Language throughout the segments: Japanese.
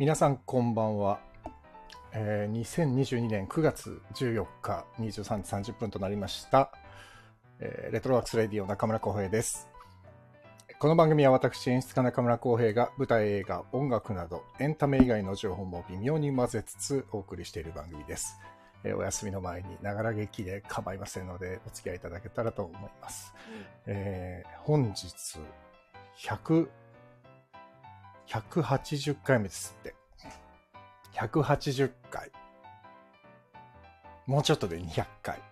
皆さんこんばんは、えー2022年9月14日23時30分となりました、えーレトロワークスレディオ中村浩平です。この番組は私演出家中村浩平が舞台映画音楽などエンタメ以外の情報も微妙に混ぜつつお送りしている番組です、えーお休みの前にながら劇で構いませんのでお付き合いいただけたらと思います、えー本日100 180回目ですって。180回。もうちょっとで200回。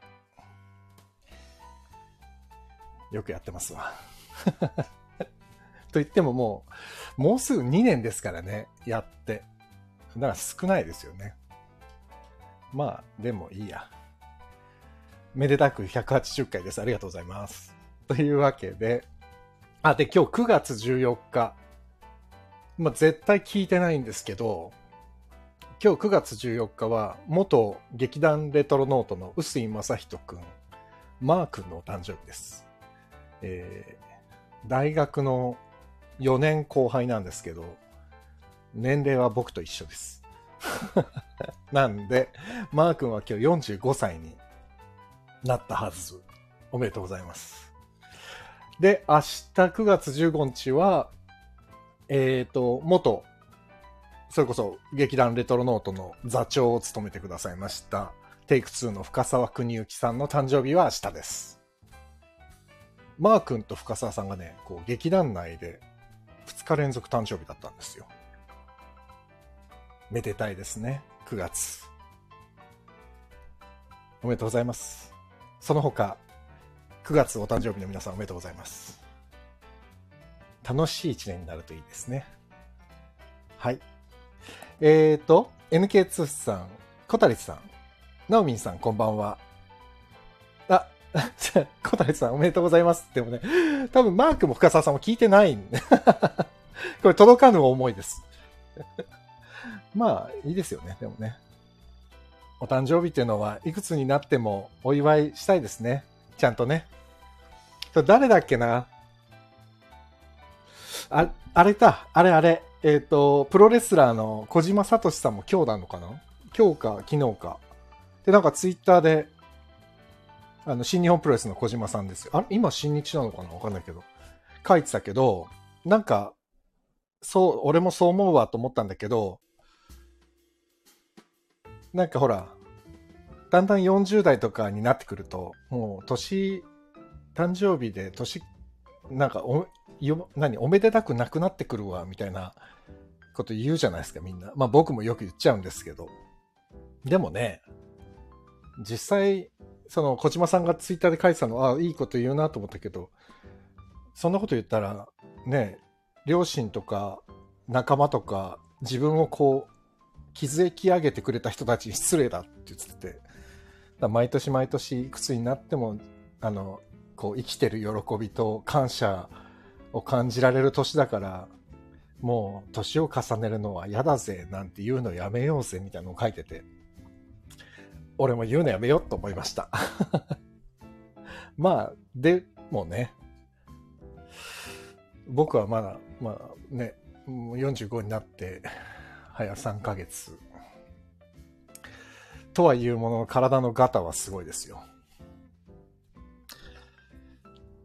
よくやってますわ。と言ってももう、もうすぐ2年ですからね、やって。だから少ないですよね。まあ、でもいいや。めでたく180回です。ありがとうございます。というわけで、あ、で、今日9月14日。まあ、絶対聞いてないんですけど、今日9月14日は、元劇団レトロノートの臼井正人くん、マー君のお誕生日です。えー大学の4年後輩なんですけど、年齢は僕と一緒です。なんで、マー君は今日45歳になったはず。おめでとうございます。で、明日9月15日は、えっ、と、元、それこそ劇団レトロノートの座長を務めてくださいました、テイク2の深沢邦之さんの誕生日は明日です。マー君と深沢さんがね、こう劇団内で2日連続誕生日だったんですよ。めでたいですね、9月。おめでとうございます。その他、9月お誕生日の皆さんおめでとうございます。楽しい一年になるといいですね。はい。えーと、NK2 さん、小谷さん、ナオミンさん、こんばんは。あ、小谷さん、おめでとうございます。でもね、多分マークも深澤さんも聞いてないんで。これ届かぬ思いです。まあ、いいですよね、でもね。お誕生日っていうのはいくつになってもお祝いしたいですね。ちゃんとね。誰だっけな？あ、あれだ、あれあれ。えっ、と、プロレスラーの小島聡さんも今日なのかな？今日か昨日か。で、なんかツイッターで、あの、新日本プロレスの小島さんですよ。あれ？今新日なのかな？わかんないけど。書いてたけど、なんか、そう、俺もそう思うわと思ったんだけど、なんかほら、だんだん40代とかになってくると、もう年、誕生日で年、なんかお、よ何、おめでたくなくなってくるわ、みたいなこと言うじゃないですか、みんな。まあ僕もよく言っちゃうんですけど。でもね、実際、その小島さんがツイッターで書いてたのは、あいいこと言うなと思ったけど、そんなこと言ったら、ね、両親とか仲間とか自分をこう、築き上げてくれた人たちに失礼だって言ってて、毎年毎年いくつになっても、あの、こう生きてる喜びと感謝を感じられる年だから、もう年を重ねるのは嫌だぜなんて言うのやめようぜみたいなのを書いてて、俺も言うのやめようと思いました。まあ、でもね、僕はまだ、まあね、もう45になって、早3ヶ月。とはいうものの体のガタはすごいですよ。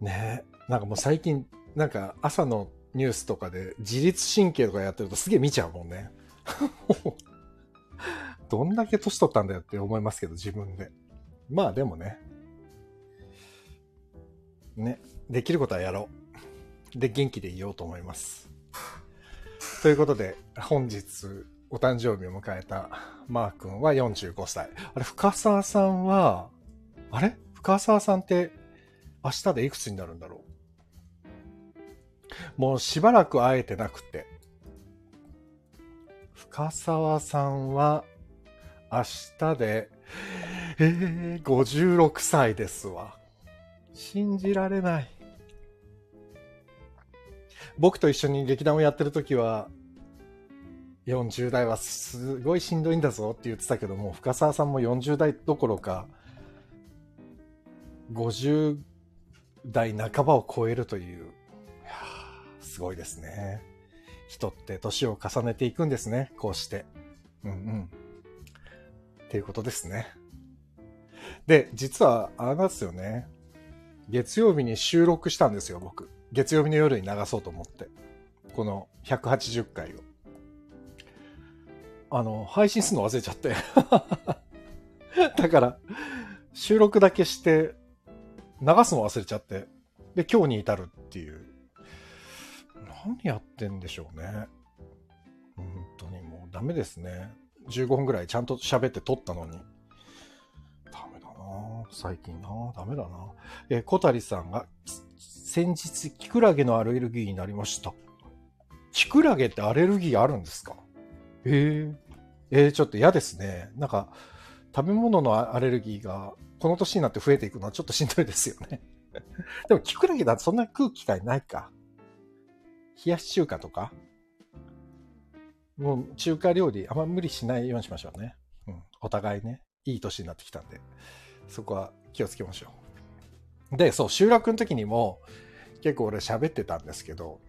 ね。なんかもう最近、なんか朝のニュースとかで自律神経とかやってるとすげえ見ちゃうもんね。どんだけ年取ったんだよって思いますけど、自分で。まあでもね。ね。できることはやろう。で、元気でいようと思います。ということで、本日お誕生日を迎えたマー君は45歳。あれ、深沢さんは、あれ？深沢さんって明日でいくつになるんだろう？もうしばらく会えてなくて。深沢さんは明日で、えー、56歳ですわ。信じられない。僕と一緒に劇団をやってる時は、40代はすごいしんどいんだぞって言ってたけども、深沢さんも40代どころか、50代半ばを超えるという、すごいですね。人って年を重ねていくんですね。こうして。うんうん。っていうことですね。で、実は、あれなんですよね。月曜日に収録したんですよ、僕。月曜日の夜に流そうと思って。この180回を。あの、配信するの忘れちゃって だから、収録だけして、流すの忘れちゃって。で、今日に至るっていう。何やってんでしょうね。本当にもうダメですね。15分ぐらいちゃんと喋って撮ったのに。ダメだな最近なダメだなえ小谷さんが、先日、キクラゲのアレルギーになりました。キクラゲってアレルギーあるんですか？えええー、ちょっと嫌ですね。なんか、食べ物のアレルギーがこの年になって増えていくのはちょっとしんどいですよね。でも、キクラゲだとそんな食う機会ないか。冷やし中華とかもう中華料理、あんま無理しないようにしましょうね。うん。お互いね、いい年になってきたんで、そこは気をつけましょう。で、そう、収録の時にも結構俺喋ってたんですけど、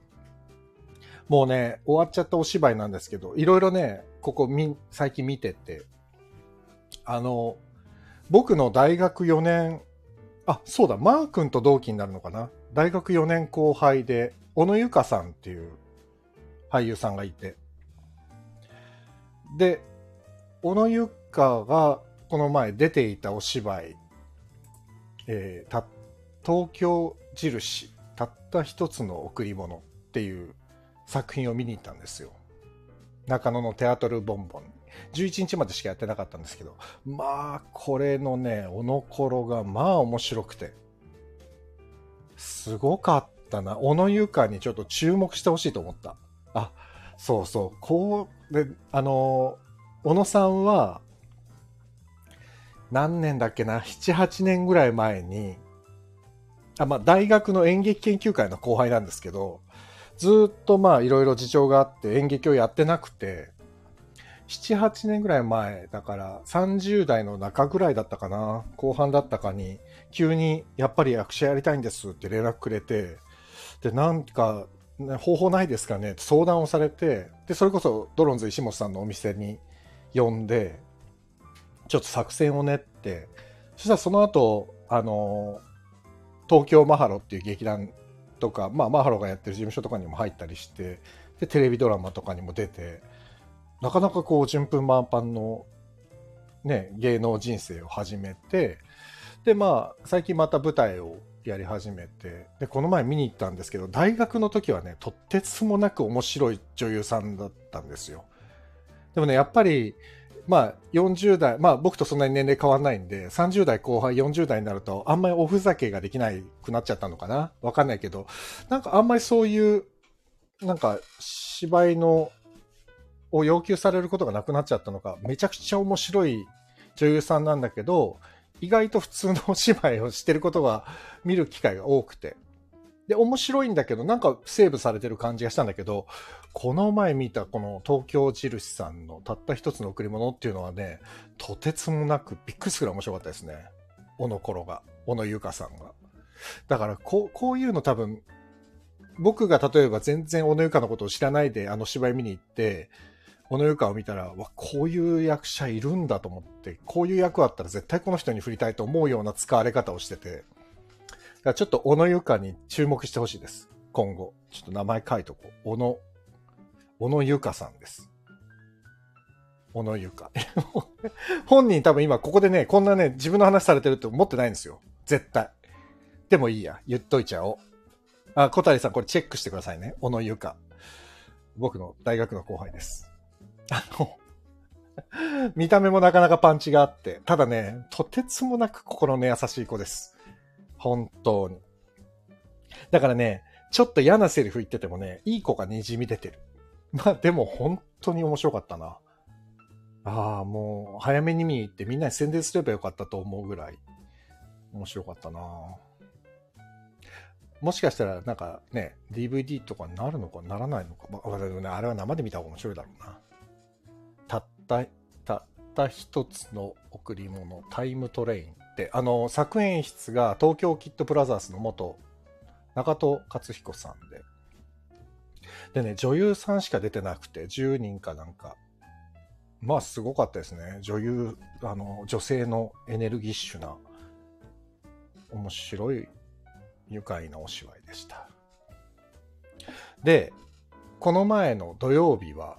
もうね、終わっちゃったお芝居なんですけど、いろいろね、ここみ、最近見てて、あの、僕の大学4年、あ、そうだ、マー君と同期になるのかな？大学4年後輩で、小野由香さんっていう俳優さんがいて。で、小野由香がこの前出ていたお芝居、えー、た東京印、たった一つの贈り物っていう作品を見に行ったんですよ。中野のテアトルボンボン。11日までしかやってなかったんですけど、まあ、これのね、おのころが、まあ面白くて。すごかったな。小野ゆかにちょっと注目してほしいと思った。あ、そうそう。こう、で、あの、小野さんは、何年だっけな、7、8年ぐらい前に、あ、まあ、大学の演劇研究会の後輩なんですけど、ずっとまあいろいろ事情があって演劇をやってなくて、7、8年ぐらい前、だから30代の中ぐらいだったかな、後半だったかに、急にやっぱり役者やりたいんですって連絡くれて、で、なんか、方法ないですかね？って相談をされて、で、それこそドロンズ石本さんのお店に呼んで、ちょっと作戦を練って、そしたらその後、あの、東京マハロっていう劇団とか、まあ、マハロがやってる事務所とかにも入ったりして、で、テレビドラマとかにも出て、なかなかこう、順風満帆の、ね、芸能人生を始めて、で、まあ、最近また舞台をやり始めて、で、この前見に行ったんですけど、大学の時はね、とってつもなく面白い女優さんだったんですよ。でもね、やっぱり、まあ、40代、まあ僕とそんなに年齢変わんないんで、30代後半、40代になると、あんまりおふざけができなくなっちゃったのかな？わかんないけど、なんかあんまりそういう、なんか芝居の、を要求されることがなくなっちゃったのか、めちゃくちゃ面白い女優さんなんだけど、意外と普通のお芝居をしてることが見る機会が多くて。で、面白いんだけど、なんかセーブされてる感じがしたんだけど、この前見たこの東京印さんのたった一つの贈り物っていうのはね、とてつもなくびっくりするぐらい面白かったですね。小野頃が、小野ゆかさんが。だからこう、こういうの多分、僕が例えば全然小野ゆかのことを知らないであの芝居見に行って、小野ゆかを見たら、わ、こういう役者いるんだと思って、こういう役あったら絶対この人に振りたいと思うような使われ方をしてて、からちょっと小野ゆかに注目してほしいです。今後。ちょっと名前書いとこう。小野、小野ゆかさんです。小野ゆか。本人多分今ここでね、こんなね、自分の話されてるって思ってないんですよ。絶対。でもいいや。言っといちゃおう。あ、小谷さんこれチェックしてくださいね。小野ゆか。僕の大学の後輩です。あの、見た目もなかなかパンチがあって、ただね、とてつもなく心の優しい子です。本当に。だからね、ちょっと嫌なセリフ言っててもね、いい子が滲み出てる。まあでも本当に面白かったな。ああ、もう早めに見に行ってみんなに宣伝すればよかったと思うぐらい面白かったな。もしかしたらなんかね、DVD とかになるのかならないのか。まあ、ね、あれは生で見た方が面白いだろうな。たった、た一つの贈り物、タイムトレイン。って、あの、作演出が東京キッドプラザースの元中戸克彦さんで、でね、女優さんしか出てなくて、10人かなんか。まあ、すごかったですね。女優、あの、女性のエネルギッシュな、面白い、愉快なお芝居でした。で、この前の土曜日は、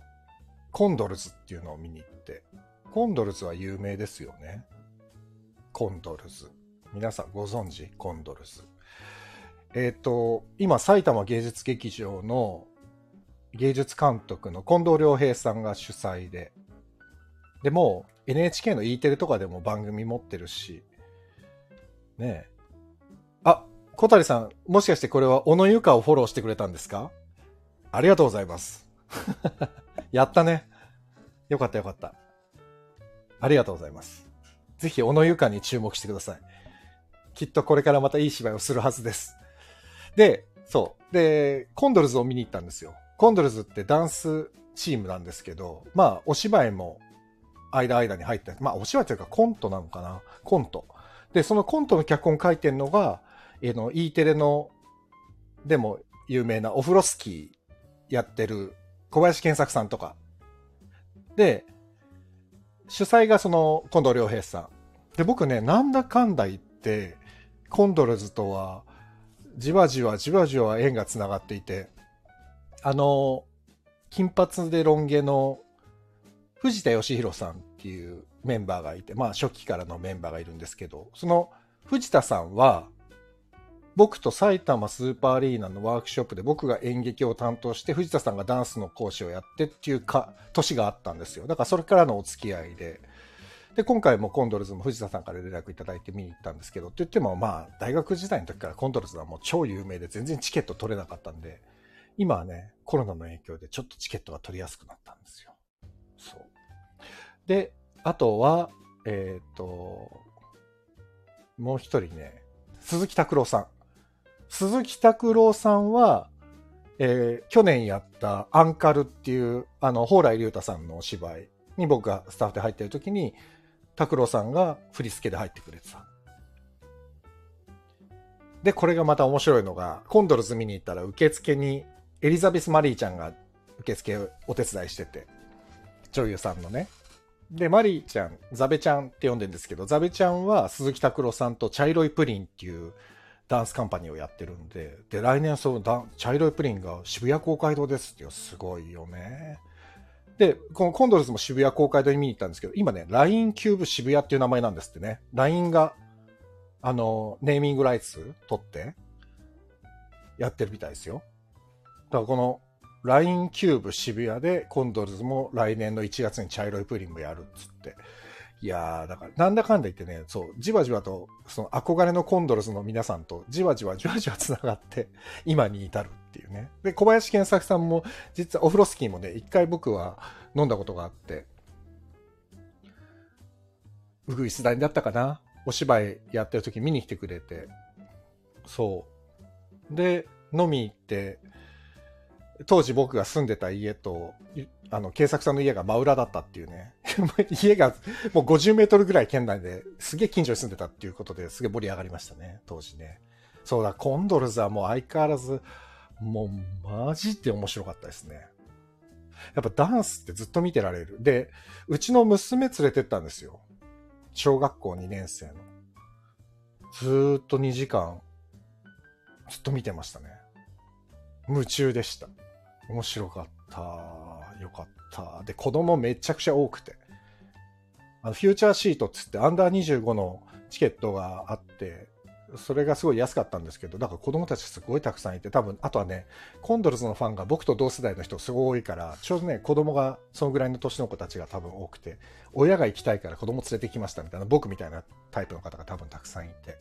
コンドルズっていうのを見に行って、コンドルズは有名ですよね。コンドルズ。皆さんご存知？コンドルズ。えっ、ー、と、今、埼玉芸術劇場の芸術監督の近藤良平さんが主催で、でも NHK の E テレとかでも番組持ってるし、ねえ。あ、小谷さん、もしかしてこれは小野ゆかをフォローしてくれたんですか？ありがとうございます。やったね。よかったよかった。ありがとうございます。ぜひ小野ゆかに注目してください。きっとこれからまたいい芝居をするはずです。で、そう。で、コンドルズを見に行ったんですよ。コンドルズってダンスチームなんですけど、まあ、お芝居も間間に入って、まあ、お芝居というかコントなのかな？コント。で、そのコントの脚本書いてるのが、えの、E テレの、でも有名なオフロスキーやってる小林健作さんとか。で、主催がその近藤良平さん。で、僕ね、なんだかんだ言って、コンドルズとはじわじわじわじわ縁がつながっていて、あの、金髪でロン毛の藤田義弘さんっていうメンバーがいて、まあ初期からのメンバーがいるんですけど、その藤田さんは、僕と埼玉スーパーアリーナのワークショップで僕が演劇を担当して藤田さんがダンスの講師をやってっていうか年があったんですよ。だからそれからのお付き合いで。で、今回もコンドルズも藤田さんから連絡いただいて見に行ったんですけど、って言ってもまあ、大学時代の時からコンドルズはもう超有名で全然チケット取れなかったんで、今はね、コロナの影響でちょっとチケットが取りやすくなったんですよ。そう。で、あとは、えっ、ー、と、もう一人ね、鈴木拓郎さん。鈴木拓郎さんは、えー、去年やったアンカルっていう、あの、蓬莱竜太さんのお芝居に僕がスタッフで入ってる時に、拓郎さんが振り付けで入ってくれてた。で、これがまた面白いのが、コンドルズ見に行ったら受付にエリザベス・マリーちゃんが受付お手伝いしてて、女優さんのね。で、マリーちゃん、ザベちゃんって呼んでるんですけど、ザベちゃんは鈴木拓郎さんと茶色いプリンっていうダンスカンパニーをやってるんで、で、来年その茶色いプリンが渋谷公会堂ですってよすごいよね。で、このコンドルズも渋谷公会堂に見に行ったんですけど、今ね、LINE キューブ渋谷っていう名前なんですってね。LINE が、あの、ネーミングライツ取って、やってるみたいですよ。だからこの LINE キューブ渋谷でコンドルズも来年の1月に茶色いプリンもやるっつって。いやー、だから、なんだかんだ言ってね、そう、じわじわと、その憧れのコンドルズの皆さんと、じわじわじわじわ繋がって、今に至るっていうね。で、小林健作さんも、実はオフロスキーもね、一回僕は飲んだことがあって、うぐいすだにだったかな？お芝居やってる時見に来てくれて、そう。で、飲み行って、当時僕が住んでた家と、あの、警察さんの家が真裏だったっていうね。家がもう50メートルぐらい圏内ですげえ近所に住んでたっていうことですげえ盛り上がりましたね、当時ね。そうだ、コンドルズはもう相変わらず、もうマジで面白かったですね。やっぱダンスってずっと見てられる。で、うちの娘連れてったんですよ。小学校2年生の。ずーっと2時間、ずっと見てましたね。夢中でした。面白かった。よかった。で、子供めちゃくちゃ多くて。あの、フューチャーシートっつってアンダー25のチケットがあって、それがすごい安かったんですけど、だから子供たちすごいたくさんいて、多分、あとはね、コンドルズのファンが僕と同世代の人すごい多いから、ちょうどね、子供がそのぐらいの年の子たちが多分多くて、親が行きたいから子供連れてきましたみたいな、僕みたいなタイプの方が多分たくさんいて。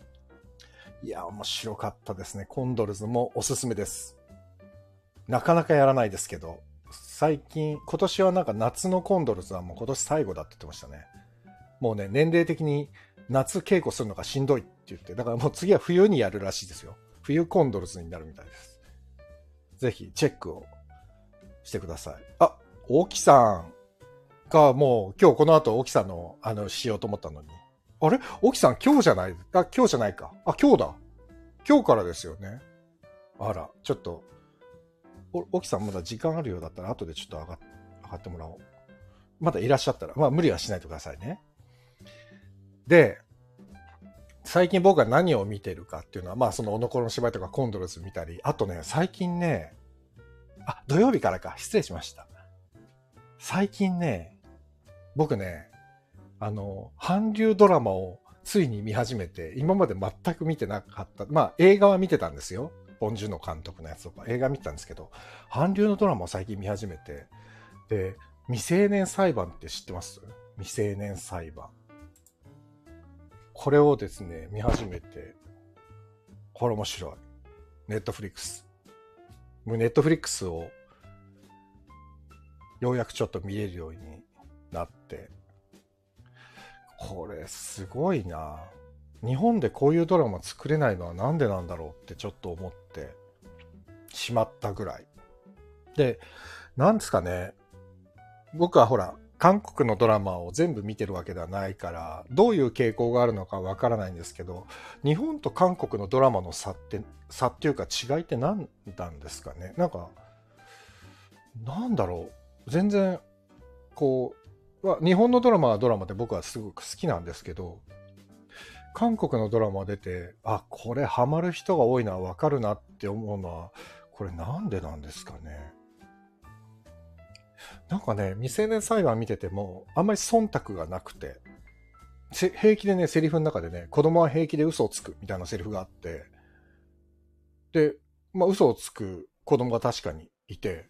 いや、面白かったですね。コンドルズもおすすめです。なかなかやらないですけど、最近、今年はなんか夏のコンドルズはもう今年最後だって言ってましたね。もうね、年齢的に夏稽古するのがしんどいって言って、だからもう次は冬にやるらしいですよ。冬コンドルズになるみたいです。ぜひチェックをしてください。あ、大木さんがもう今日この後大木さんのあのしようと思ったのに。あれ？大木さん今日じゃない？あ、今日じゃないか。あ、今日だ。今日からですよね。あら、ちょっと沖さんまだ時間あるようだったら後でちょっと上が上がってもらおう。まだいらっしゃったら、まあ無理はしないでくださいね。で、最近僕が何を見てるかっていうのは、まあそのおのころの芝居とかコンドルズ見たり、あとね、最近ね、あ、土曜日からか、失礼しました。最近ね、僕ね、あの、韓流ドラマをついに見始めて、今まで全く見てなかった。まあ映画は見てたんですよ。ボンジュノ監督のやつとか映画見てたんですけど、韓流のドラマを最近見始めて、で、未成年裁判って知ってます？未成年裁判。これをですね、見始めて、これ面白い。ネットフリックス。もうネットフリックスを、ようやくちょっと見れるようになって、これすごいな日本でこういうドラマ作れないのはなんでなんだろうってちょっと思ってしまったぐらい。で、なんですかね。僕はほら、韓国のドラマを全部見てるわけではないから、どういう傾向があるのかわからないんですけど、日本と韓国のドラマの差って、差っていうか違いって何なんですかねなんか、なんだろう。全然、こう、日本のドラマはドラマで僕はすごく好きなんですけど、韓国のドラマ出て、あ、これハマる人が多いのはわかるなって思うのは、これなんでなんですかね。なんかね、未成年裁判見てても、あんまり忖度がなくて、平気でね、セリフの中でね、子供は平気で嘘をつくみたいなセリフがあって、で、まあ嘘をつく子供が確かにいて、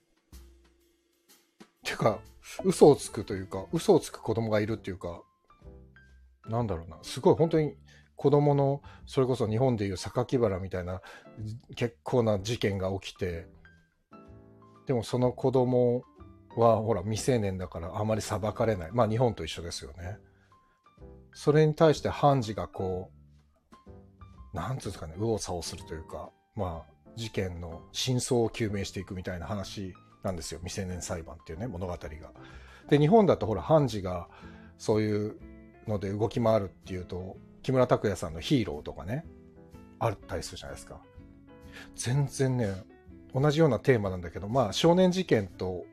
てか、嘘をつくというか、嘘をつく子供がいるっていうか、なんだろうな、すごい本当に子供の、それこそ日本でいう榊原みたいな結構な事件が起きて、でもその子供はほら未成年だからあまり裁かれない。まあ日本と一緒ですよね。それに対して判事がこう、なんつうんですかね、右往左往するというか、まあ事件の真相を究明していくみたいな話なんですよ。未成年裁判っていうね、物語が。で、日本だとほら判事がそういうので動き回るっていうと、木村拓哉さんのヒーローとかね、あったりするじゃないですか。全然ね、同じようなテーマなんだけど、まあ少年事件と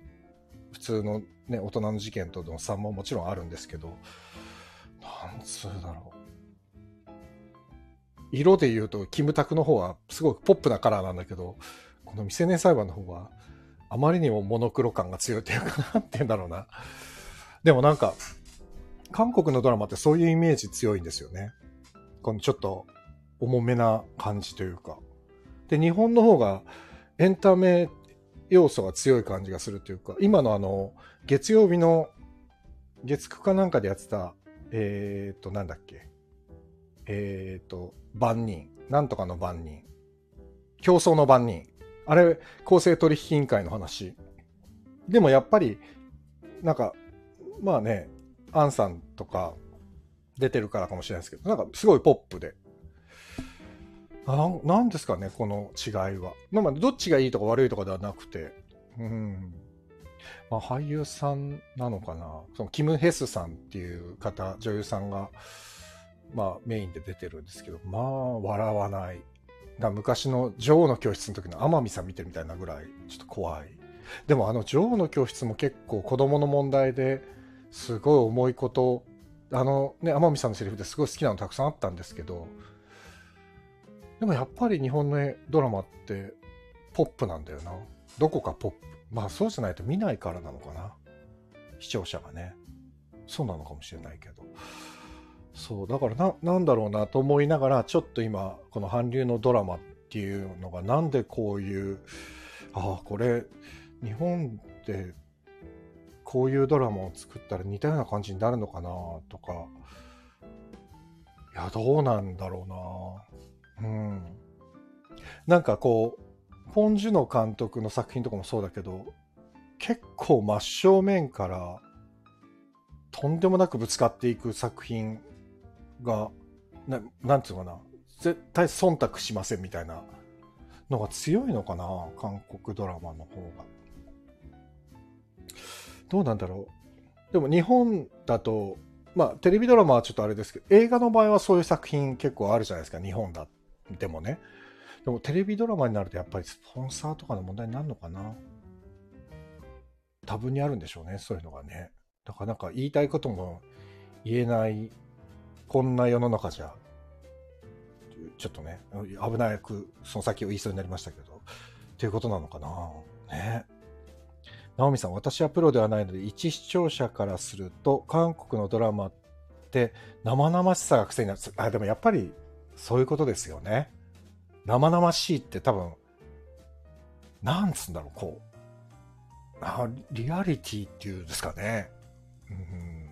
普通のね、大人の事件との差ももちろんあるんですけど、なんつうだろう。色で言うと、キムタクの方はすごくポップなカラーなんだけど、この未成年裁判の方は、あまりにもモノクロ感が強いっていうか、なんて言うんだろうな。でもなんか、韓国のドラマってそういうイメージ強いんですよね。このちょっと重めな感じというか。で、日本の方がエンタメ要素が強い感じがするというか、今のあの、月曜日の、月9かなんかでやってた、えっ、ー、と、なんだっけ。えっ、ー、と、万人。なんとかの万人。競争の万人。あれ、公正取引委員会の話。でもやっぱり、なんか、まあね、アンさんとか出てるからかもしれないですけど、なんかすごいポップで、なんですかね、この違いは。まあ、どっちがいいとか悪いとかではなくて、うん。まあ、俳優さんなのかな。そのキム・ヘスさんっていう方、女優さんが、まあ、メインで出てるんですけど、まあ、笑わない。だ昔の女王の教室の時の天海さん見てるみたいなぐらい、ちょっと怖い。でも、あの女王の教室も結構子供の問題ですごい重いこと、あのね、天海さんのセリフですごい好きなのたくさんあったんですけど、でもやっぱり日本のドラマってポップなんだよな。どこかポップ。まあそうじゃないと見ないからなのかな。視聴者がね。そうなのかもしれないけど。そう、だからな、なんだろうなと思いながら、ちょっと今、この韓流のドラマっていうのがなんでこういう、ああ、これ、日本でこういうドラマを作ったら似たような感じになるのかなとか、いや、どうなんだろうなうん。なんかこう、ポン・ジュノ監督の作品とかもそうだけど、結構真正面からとんでもなくぶつかっていく作品が、ななんていうのかな、絶対忖度しませんみたいなのが強いのかな、韓国ドラマの方が。どうなんだろう。でも日本だと、まあテレビドラマはちょっとあれですけど、映画の場合はそういう作品結構あるじゃないですか、日本だでもね。でもテレビドラマになるとやっぱりスポンサーとかの問題になるのかな多分にあるんでしょうね、そういうのがね。だからなんか言いたいことも言えない、こんな世の中じゃ、ちょっとね、危なくその先を言いそうになりましたけど、っていうことなのかなね。ナオミさん、私はプロではないので、一視聴者からすると、韓国のドラマって生々しさが癖になる。あ、でもやっぱりそういうことですよね。生々しいって多分、なんつうんだろう、こう。あリアリティっていうんですかね。うん。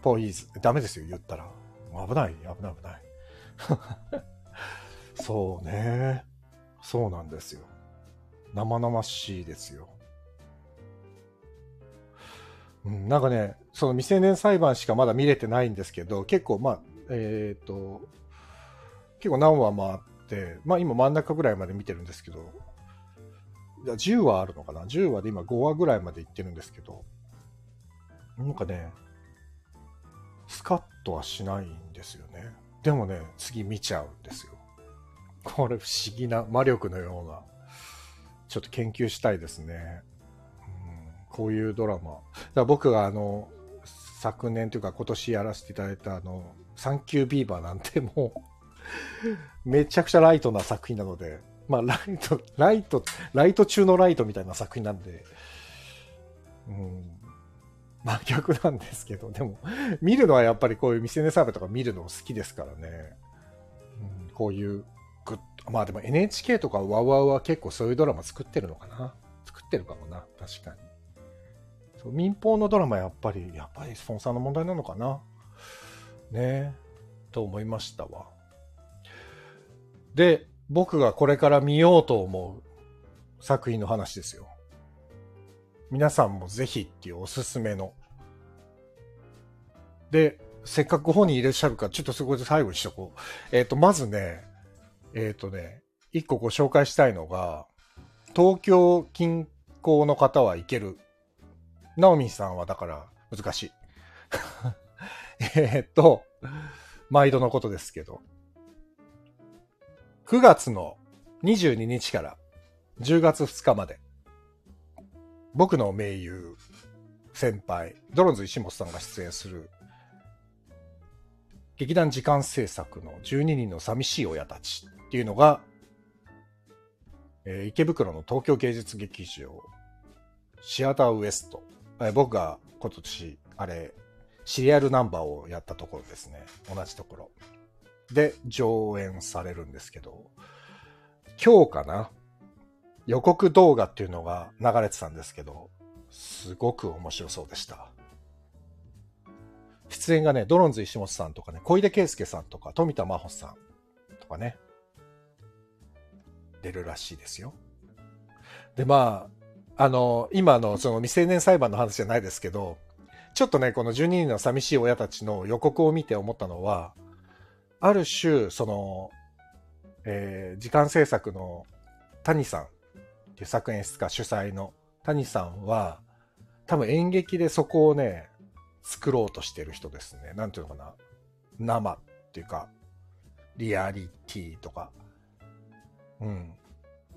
ポイズ。ダメですよ、言ったら。危ない、危ない、危ない。そうね。そうなんですよ。生々しいですよ。うん、なんかね、その未成年裁判しかまだ見れてないんですけど、結構まあ、えっ、ー、と、結構何話もあって、まあ今真ん中ぐらいまで見てるんですけど、10話あるのかな ?10 話で今5話ぐらいまでいってるんですけど、なんかね、スカッとはしないんですよね。でもね、次見ちゃうんですよ。これ不思議な魔力のような、ちょっと研究したいですね。こういうドラマ。だ僕があの、昨年というか今年やらせていただいたあの、サンキュービーバーなんてもうめちゃくちゃライトな作品なので、まあ、ライト、ライト、ライト中のライトみたいな作品なんで、うん、真逆なんですけど、でも、見るのはやっぱりこういう未成年サーベとか見るの好きですからね。うん、こういうグッまあでも NHK とかワウワウは結構そういうドラマ作ってるのかな。作ってるかもな、確かに。そう民放のドラマやっぱり、やっぱりスポンサーの問題なのかな？ねえと思いましたわ。で、僕がこれから見ようと思う作品の話ですよ。皆さんもぜひっていうおすすめの。で、せっかく本人いらっしゃるから、ちょっとそこで最後にしとこう。えっ、ー、と、まずね、えっ、ー、とね、一個ご紹介したいのが、東京近郊の方は行ける。ナオミさんはだから難しい。えっと、毎度のことですけど、9月の22日から10月2日まで、僕の盟友、先輩、ドロンズ石本さんが出演する、劇団時間制作の12人の寂しい親たちっていうのが、えー、池袋の東京芸術劇場、シアターウエスト、え、僕が今年、あれ、シリアルナンバーをやったところですね。同じところ。で上演されるんですけど、今日かな？予告動画っていうのが流れてたんですけど、すごく面白そうでした。出演がね、ドロンズ石本さんとかね、小出圭介さんとか、富田真帆さんとかね、出るらしいですよ。で、まあ、あの、今のその未成年裁判の話じゃないですけど、ちょっとね、この12人の寂しい親たちの予告を見て思ったのは、ある種、その、えー、時間制作の谷さんっていう作演出家主催の谷さんは、多分演劇でそこをね、作ろうとしてる人ですね。なんていうのかな。生っていうか、リアリティとか。うん。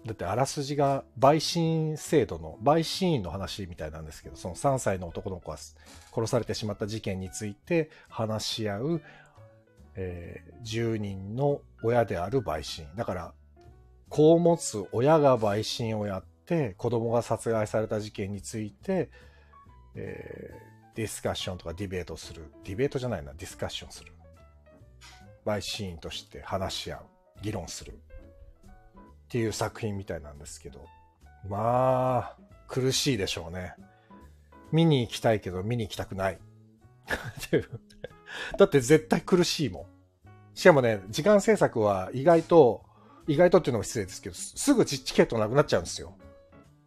だってあらすじが陪審制度の、陪審員の話みたいなんですけど、その3歳の男の子が殺されてしまった事件について話し合うえー、10人の親である陪審。だから、子を持つ親が陪審をやって、子供が殺害された事件について、えー、ディスカッションとかディベートする。ディベートじゃないな、ディスカッションする。陪審員として話し合う。議論する。っていう作品みたいなんですけど。まあ、苦しいでしょうね。見に行きたいけど見に行きたくない。だって絶対苦しいもん。しかもね、時間制作は意外と、意外とっていうのも失礼ですけど、すぐチケットなくなっちゃうんですよ。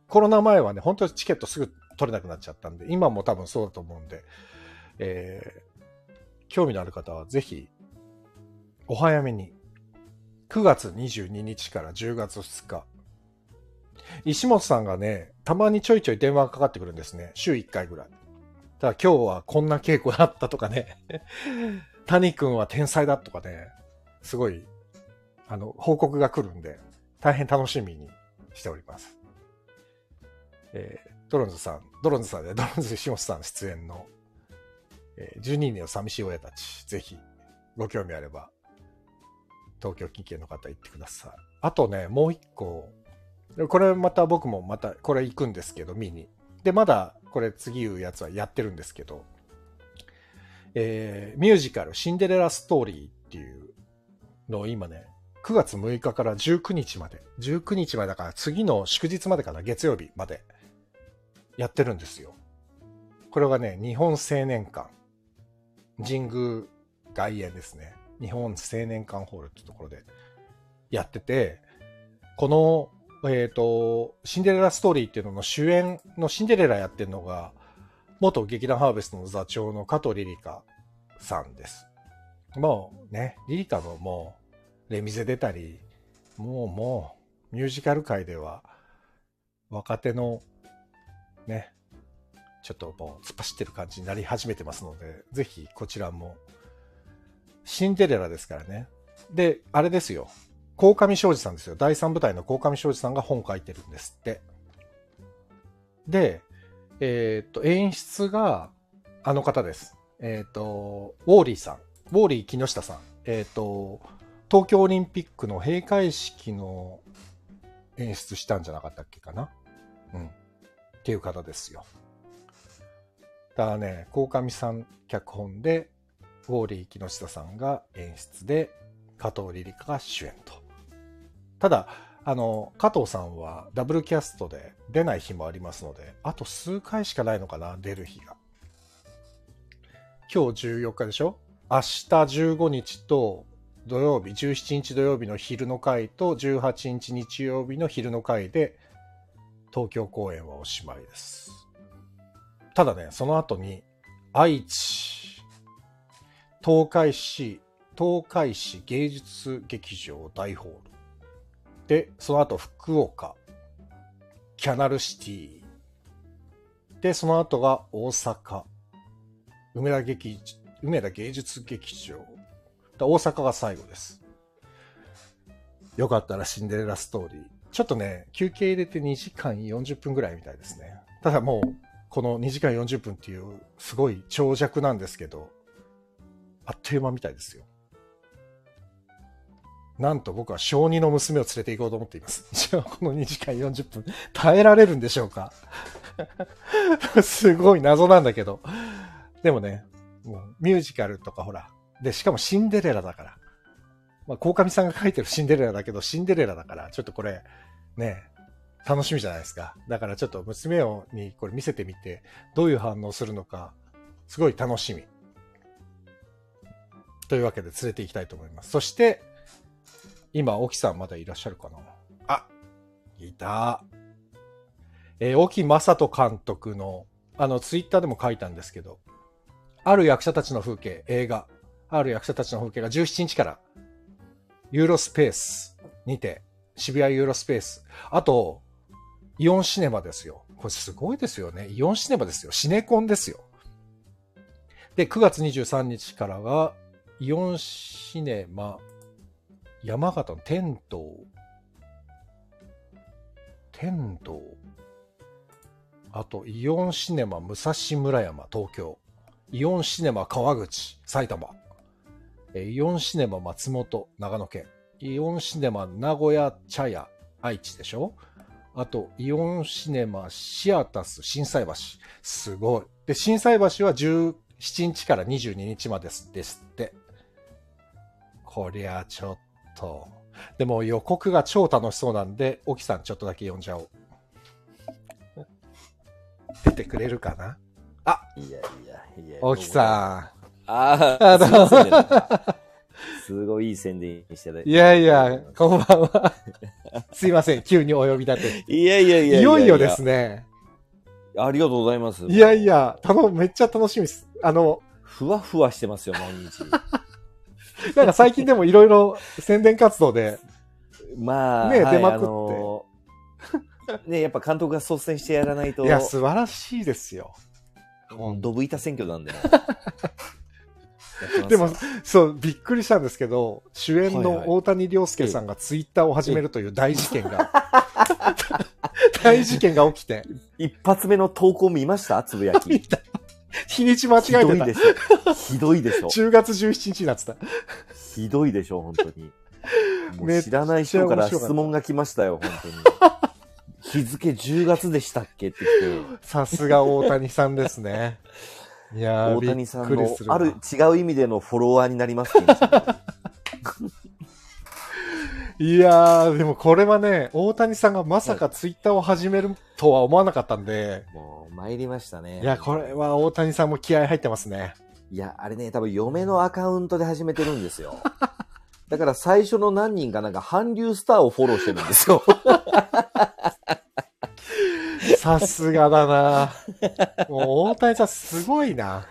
コロナ前はね、本当にチケットすぐ取れなくなっちゃったんで、今も多分そうだと思うんで、えー、興味のある方はぜひ、お早めに、9月22日から10月2日、石本さんがね、たまにちょいちょい電話がかかってくるんですね。週1回ぐらい。ただ今日はこんな稽古だったとかね 谷君は天才だとかね、すごい、あの、報告が来るんで、大変楽しみにしております。えードロンズさん、ドロンズさんで、ドロンズ石本さん出演の、えー12人の寂しい親たち、ぜひご興味あれば、東京近県の方行ってください。あとね、もう一個、これまた僕もまた、これ行くんですけど、見に。で、まだ、これ次言うやつはやってるんですけど、えーミュージカル、シンデレラストーリーっていうのを今ね、9月6日から19日まで、19日までだから次の祝日までかな、月曜日までやってるんですよ。これがね、日本青年館、神宮外苑ですね。日本青年館ホールってところでやってて、この、えっ、と、シンデレラストーリーっていうのの主演のシンデレラやってるのが、元劇団ハーベストの座長の加藤リリカさんです。もうね、リリカのもう、レミゼ出たり、もうもう、ミュージカル界では、若手の、ね、ちょっともう突っ走ってる感じになり始めてますので、ぜひこちらも、シンデレラですからね。で、あれですよ。鴻上庄司さんですよ。第三部隊の鴻上庄司さんが本書いてるんですって。で、えっ、と、演出が、あの方です。えっ、と、ウォーリーさん。ウォーリー木下さん。えっ、と、東京オリンピックの閉会式の演出したんじゃなかったっけかな？うん。っていう方ですよ。だからね、鴻上さん脚本で、ウォーリー木下さんが演出で、加藤リリカが主演と。ただ、あの、加藤さんはダブルキャストで出ない日もありますので、あと数回しかないのかな、出る日が。今日14日でしょ？明日15日と土曜日、17日土曜日の昼の回と18日日曜日の昼の回で東京公演はおしまいです。ただね、その後に愛知、東海市、東海市芸術劇場大ホール。で、その後福岡、キャナルシティ。で、その後が大阪、梅田劇、梅田芸術劇場。大阪が最後です。よかったらシンデレラストーリー。ちょっとね、休憩入れて2時間40分ぐらいみたいですね。ただもう、この2時間40分っていう、すごい長尺なんですけど、あっという間みたいですよ。なんと僕は小児の娘を連れて行こうと思っています。じゃあこの2時間40分耐えられるんでしょうか？すごい謎なんだけど。でもね、もうミュージカルとかほら。で、しかもシンデレラだから。まあ、鴻上さんが書いてるシンデレラだけど、シンデレラだから、ちょっとこれ、ね、楽しみじゃないですか。だからちょっと娘をにこれ見せてみて、どういう反応するのか、すごい楽しみ。というわけで連れて行きたいと思います。そして、今、沖さんまだいらっしゃるかな？あ、いた。えー、沖正人監督の、あの、ツイッターでも書いたんですけど、ある役者たちの風景、映画、ある役者たちの風景が17日から、ユーロスペースにて、渋谷ユーロスペース。あと、イオンシネマですよ。これすごいですよね。イオンシネマですよ。シネコンですよ。で、9月23日からが、イオンシネマ、山形の天童。天童。あと、イオンシネマ武蔵村山、東京。イオンシネマ川口、埼玉。えイオンシネマ松本、長野県。イオンシネマ名古屋茶屋、愛知でしょあと、イオンシネマシアタス、心斎橋。すごい。で、心斎橋は17日から22日までですですって。こりゃちょっと。でも予告が超楽しそうなんで、沖さんちょっとだけ呼んじゃおう。出てくれるかな？いやいやいや。沖さあああ、すいませんねん。すごいいい宣伝して。いやいや、こんばんは。すいません、急にお呼び立て。いやいやいやいよいよです。ね。ありがとうございます。いやい。や、たの、めっちゃ楽しみです。あの、ふわふわしてますよ、毎日。なんか最近でもいろいろ宣伝活動で、まあ、ねはい出まくって。あのー ねやっぱ監督が率先してやらないと、いや、素晴らしいですよ。ほんドブ板選挙なんで。でも、そう、びっくりしたんですけど、主演の大谷亮介さんがツイッターを始めるという大事件が、大事件が起きて、一発目の投稿見ました？つぶやき。日にち間違ひどいえてた。でしょ。ひどいでしょ。10月17日になってた。ひどいでしょ、本当に。もう知らない人から質問が来ましたよ、本当に。日付10月でしたっけって来て、さすが大谷さんですね。いやー大谷さんのある違う意味でのフォロワーになりますいやー、でもこれはね、大谷さんがまさかツイッターを始めるとは思わなかったんで、もう参りましたね。いや、これは大谷さんも気合入ってますね。いや、あれね、多分嫁のアカウントで始めてるんですよ。だから最初の何人かなんか韓流スターをフォローしてるんですよ。さすがだなもう大谷さんすごいな。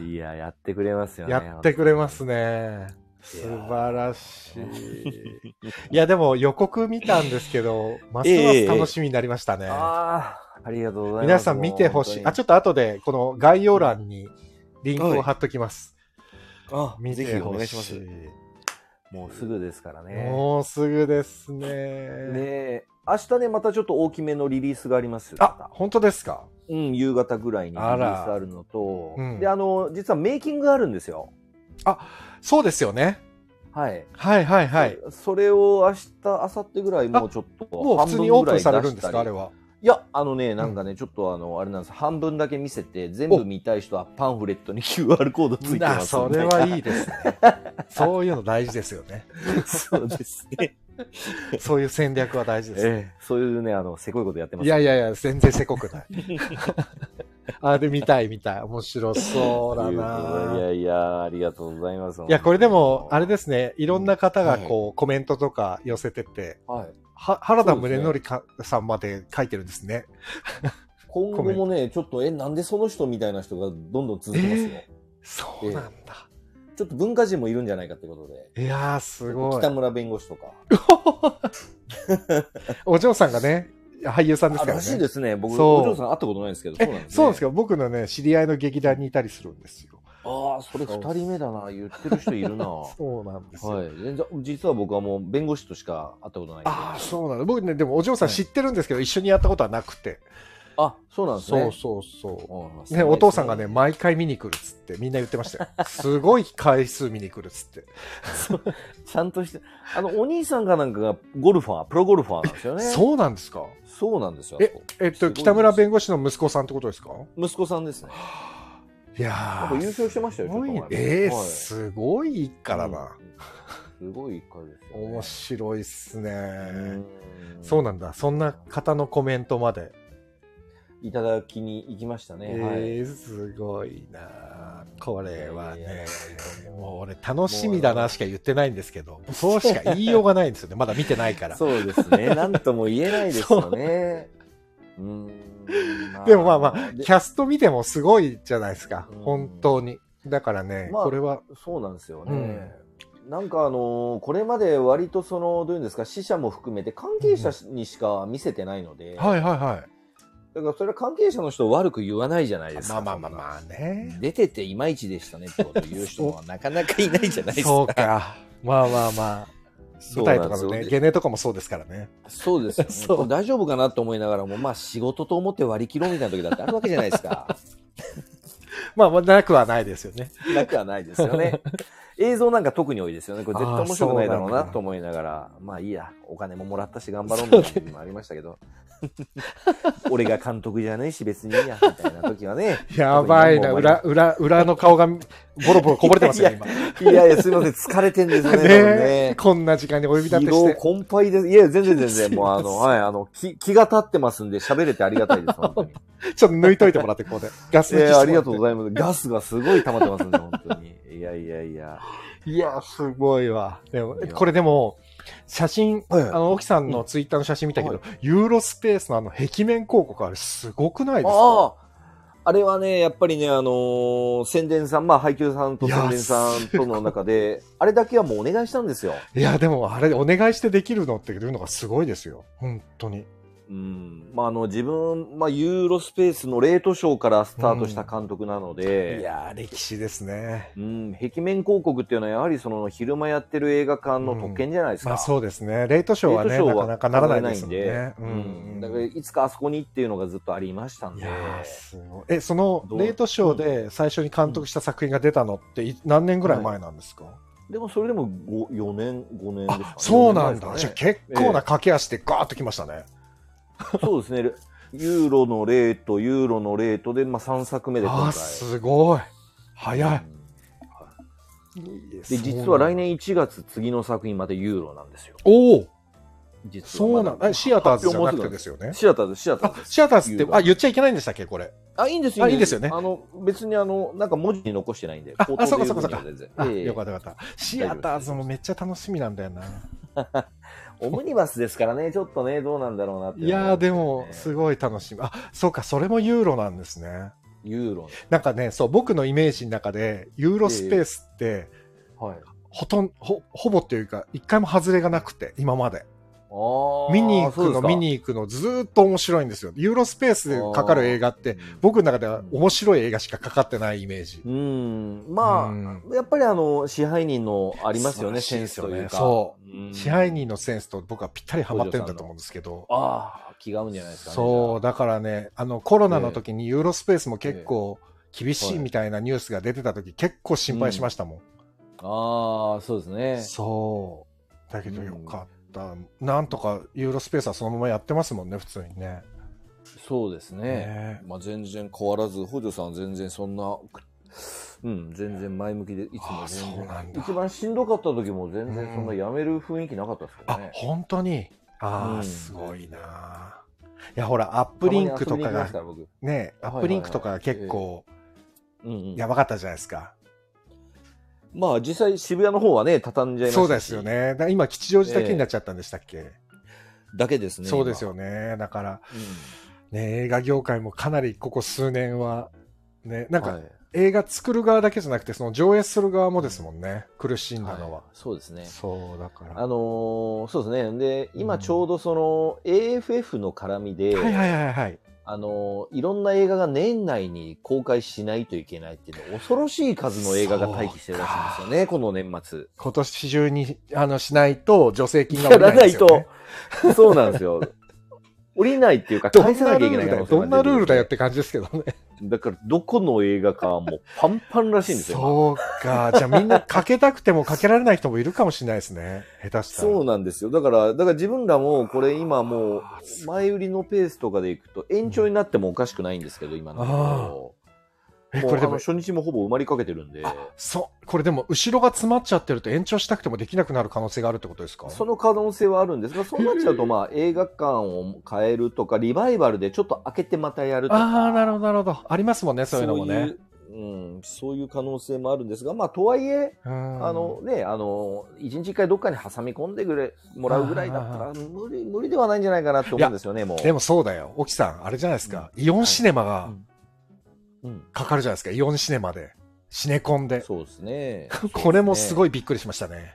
いや、やってくれますよね。やってくれますね。素晴らしい。いや、でも予告見たんですけど、ますます楽しみになりましたね。ああ、ありがとうございます。皆さん見てほしい。あ、ちょっと後でこの概要欄にリンクを貼っときます。と、あ、見ぜひ。お願いします。もうすぐですからね。もうすぐですね。ねえ、明日ね、またちょっと大きめのリリースがありますよ。あ、本当ですか？うん、夕方ぐらいにリリースあるのと、うんで、あの、実はメイキングがあるんですよ。そうですよね。はい。はいはいはい。それを明日、明後日ぐらいもうちょっともう普通にオープンされるんですかあれは。は。いや、あのね、なんかね、ちょっとあの、あれなんです。半分だけ見せて、全部見たい人はパンフレットに QR コードついてなますそれはいいですね。そういうの大事ですよね。そうですね。そういう戦略は大事ですね。ええ、そういうね、あの、せこいことやってます。いやいやいや、全然せこくない。あ、で、見たい見たい。面白そうだいなやいや、ありがとうございます。いや、これでも、あれですね、いろんな方がこう、コメントとか寄せてて、はい。は原田宗則かさんまで書いてるんですね。今後もね、ちょっと、え、なんでその人みたいな人がどんどん続きますよ。そうなんだ。ちょっと文化人もいるんじゃないかってことで。いやー、すごい北。村弁護士とか。お嬢さんがね、俳優さんですからあらしいね。ですね。僕、お嬢さん会ったことないんですけど、え、そうなんですね。僕のね、知り合いの劇団にいたりするんですよ。ああ、それ二人目だな。言ってる人いるな。そうなんですよ。はい。全然、実は僕はもう弁護士としか会ったことない。ああ、そうなんだ。僕ね、でもお嬢さん知ってるんですけど、一緒にやったことはなくて。あ、そうなんですね。そうそうそう。うんね、お父さんがね、毎回見に来るっつってみんな言ってましたよ。すごい回数見に来るっつって。ちゃんとして、あの、お兄さんがなんかがゴルファー、プロゴルファーなんですよね。そうなんですか？そうなんですよ。ええっと、北村弁護士の息子さんってことですか？息子さんですね。いや優勝してましたよ、ちええはいすごい一家だな。うんすごい一家ですよ、ね。面白いっすね。うんそうなんだ。そんな方のコメントまで。いただきに行きましたね。ええすごいなこれはねや、もう俺楽しみだなしか言ってないんですけど、そうしか言いようがないんですよね。まだ見てないから。そうですね。なんとも言えないですよね。うーん。までもまあまあ、でキャスト見てもすごいじゃないですかうん。本当に。だからね、まあこれは、そうなんですよね。なんかあのーこれまで割とその、どういうんですか、死者も含めて関係者にしか見せてないので、はいはいはい。だからそれは関係者の人を悪く言わないじゃないですか。まあまあまあまあね。出てていまいちでしたねってことを言う人はなかなかいないじゃないですか。そうか。まあまあまあ。舞台とかのね、ゲネとかもそうですからね。そうですよ、ね。大丈夫かなと思いながらも、まあ仕事と思って割り切ろうみたいな時だってあるわけじゃないですか。まあまあ、なくはないですよね。なくはないですよね。映像なんか特に多いですよね。これ絶対面白くないだろうなと思いながら、まあいいや、お金ももらったし頑張ろうみたいな時もありましたけど、俺が監督じゃねえし別にいいや、みたいな時はね。やばいな、裏、裏、裏の顔がボロボロこぼれてますよ、今。いやいや、すいません、疲れてんですね。ねねこんな時間にお呼び立てして。困憊です。いや、全然全然、もうあの、はい、あの、気、気が立ってますんで喋れてありがたいです、本当に。ちょっと抜いといてもらって、ここで。ガス抜きしてもらってえーありがとうございます。ガスがすごい溜まってますんで、本当に。いやいやいや。いや、すごいわ。でもこれでも、写真、はいあの、沖さんのツイッターの写真見たけど、ユーロスペースのあの壁面広告あれすごくないですか？ああ。あれはね、やっぱりね、あのー宣伝さん、まあ、配給さんと宣伝さんとの中で、あれだけはもうお願いしたんですよ。いや、でもあれお願いしてできるのっていうのがすごいですよ。本当に。うん。まあ、あの、自分、まあ、ユーロスペースのレートショーからスタートした監督なので、いやー、歴史ですね。うん、壁面広告っていうのはやはりその昼間やってる映画館の特権じゃないですか。まあそうですね。レートショーはね、レートショーはなかなかならないですもんね。うん。だからいつかあそこにっていうのがずっとありましたんで。いやーすごい。え、そのレートショーで最初に監督した作品が出たのってい何年ぐらい前なんですか、でもそれでも5 4年、5年ですか、ね、あ、そうなんだ。4年じゃ結構な駆け足でガーッときましたね。そうですね。ユーロのレート、ユーロのレートで、まあ、3作目で今回。すごい。早い。うんいいでで、実は来。年1月、次の作品またユーロなんですよ。おお実はそうなんだ。えシアターズじゃなくてですよ。よね。シアターズ、シアターあズ。シアターズって、あ、言っちゃいけないんでしたっけこれ？あ、いいんですあいいんですよねあの、別にあの、なんか文字に残してないんで。あそうかそうかで言分には全然あ、ええよかったよかった。シアターズもめっちゃ楽しみなんだよな。オムニバスですからね、ちょっとね、どうなんだろうなってういやー、でも、すすごい楽しみ。あ、そうか、それもユーロなんですね。ユーロなんかね、そう、僕のイメージの中で、ユーロスペースって、の。はい。ほとんほ、ほぼっていうか、一回も外れがなくて、今まで。見に行くの、見に行くの、ずーっと面白いんですよ。ユーロスペースでかかる映画って、僕の中では面白い映画しかかかってないイメージ。うん。まうんあ、やっぱりあの、支配人のありますよね、センスというか。そううん支配人のセンスと僕はぴったりハマってるんだと思うんですけど。ああ、気が合うんじゃないですかね。そう、だからね、あの、コロナの時にユーロスペースも結構厳しいみたいなニュースが出てた時、結構心配しましたもん。ああ、そうですね。そう。だけどよかった。なんとかユーロスペースはそのままやってますもんね、普通にね。そうですね。ねまあ全然変わらず、補助さんは全然そんな、うん、全然前向きで、いつも全あそうなんだ然。一番しんどかった時も全然そんなやめる雰囲気なかったですけどあね、。本当に？ああ、うんすごいな。いや、ほら、アップリンクとかがね、アップリンクとかが結構うんうん、やばかったじゃないですか。まあ実際渋谷の方はね、畳んじゃいましたしそうですよ。ね。今、吉祥寺だけになっちゃったんでしたっけ、だけですね。そうですよね。ね。だから、うんね、映画業界もかなりここ数年は、ね、なんか、はい映画作る側だけじゃなくて、その上映する側もですもんね。苦しんだのは。はいそうですね。そう、だから。あのーそうですね。で、今ちょうどその AFF の絡みで、はいはいはいはい。あのーいろんな映画が年内に公開しないといけないっていうの、恐ろしい数の映画が待機してるらしいんですよね、この年末。今年中に、あの、しないと、助成金が下りないんですよ、ね。と、そうなんですよ。降りないっていうか、返さなきゃいけないどんなルールだよっ出て感じですけどね。だから、どこの映画かはもうパンパンらしいんですよ。今そうか。じゃあみんなかけたくてもかけられない人もいるかもしれないですね。下手したら。そうなんですよ。だから、だから自分らもこれ今もう前売りのペースとかでいくと延長になってもおかしくないんですけど、今のとこえ、ろ。これでも、初日もほぼ埋まりかけてるんで、あ、そう。これでも、後ろが詰まっちゃってると延長したくてもできなくなる可能性があるってことですか？その可能性はあるんですが、そうなっちゃうとまあ映画館を変えるとか、リバイバルでちょっと開けてまたやるとか。ああ、なるほど、なるほど。ありますもんね、そういうのもね。そうん、そういう可能性もあるんですが、まあ、とはいえ、うんあのね、あの、一日一回どっかに挟み込んでくれ、もらうぐらいだったら、無理、無理ではないんじゃないかなって思うんですよね、もう。でもそうだよ。沖さん、あれじゃないですか。イオンシネマがうん、かかるじゃないですか。イオンシネマで。シネコンで。そうですね。これもすごい。いびっくりしましたね。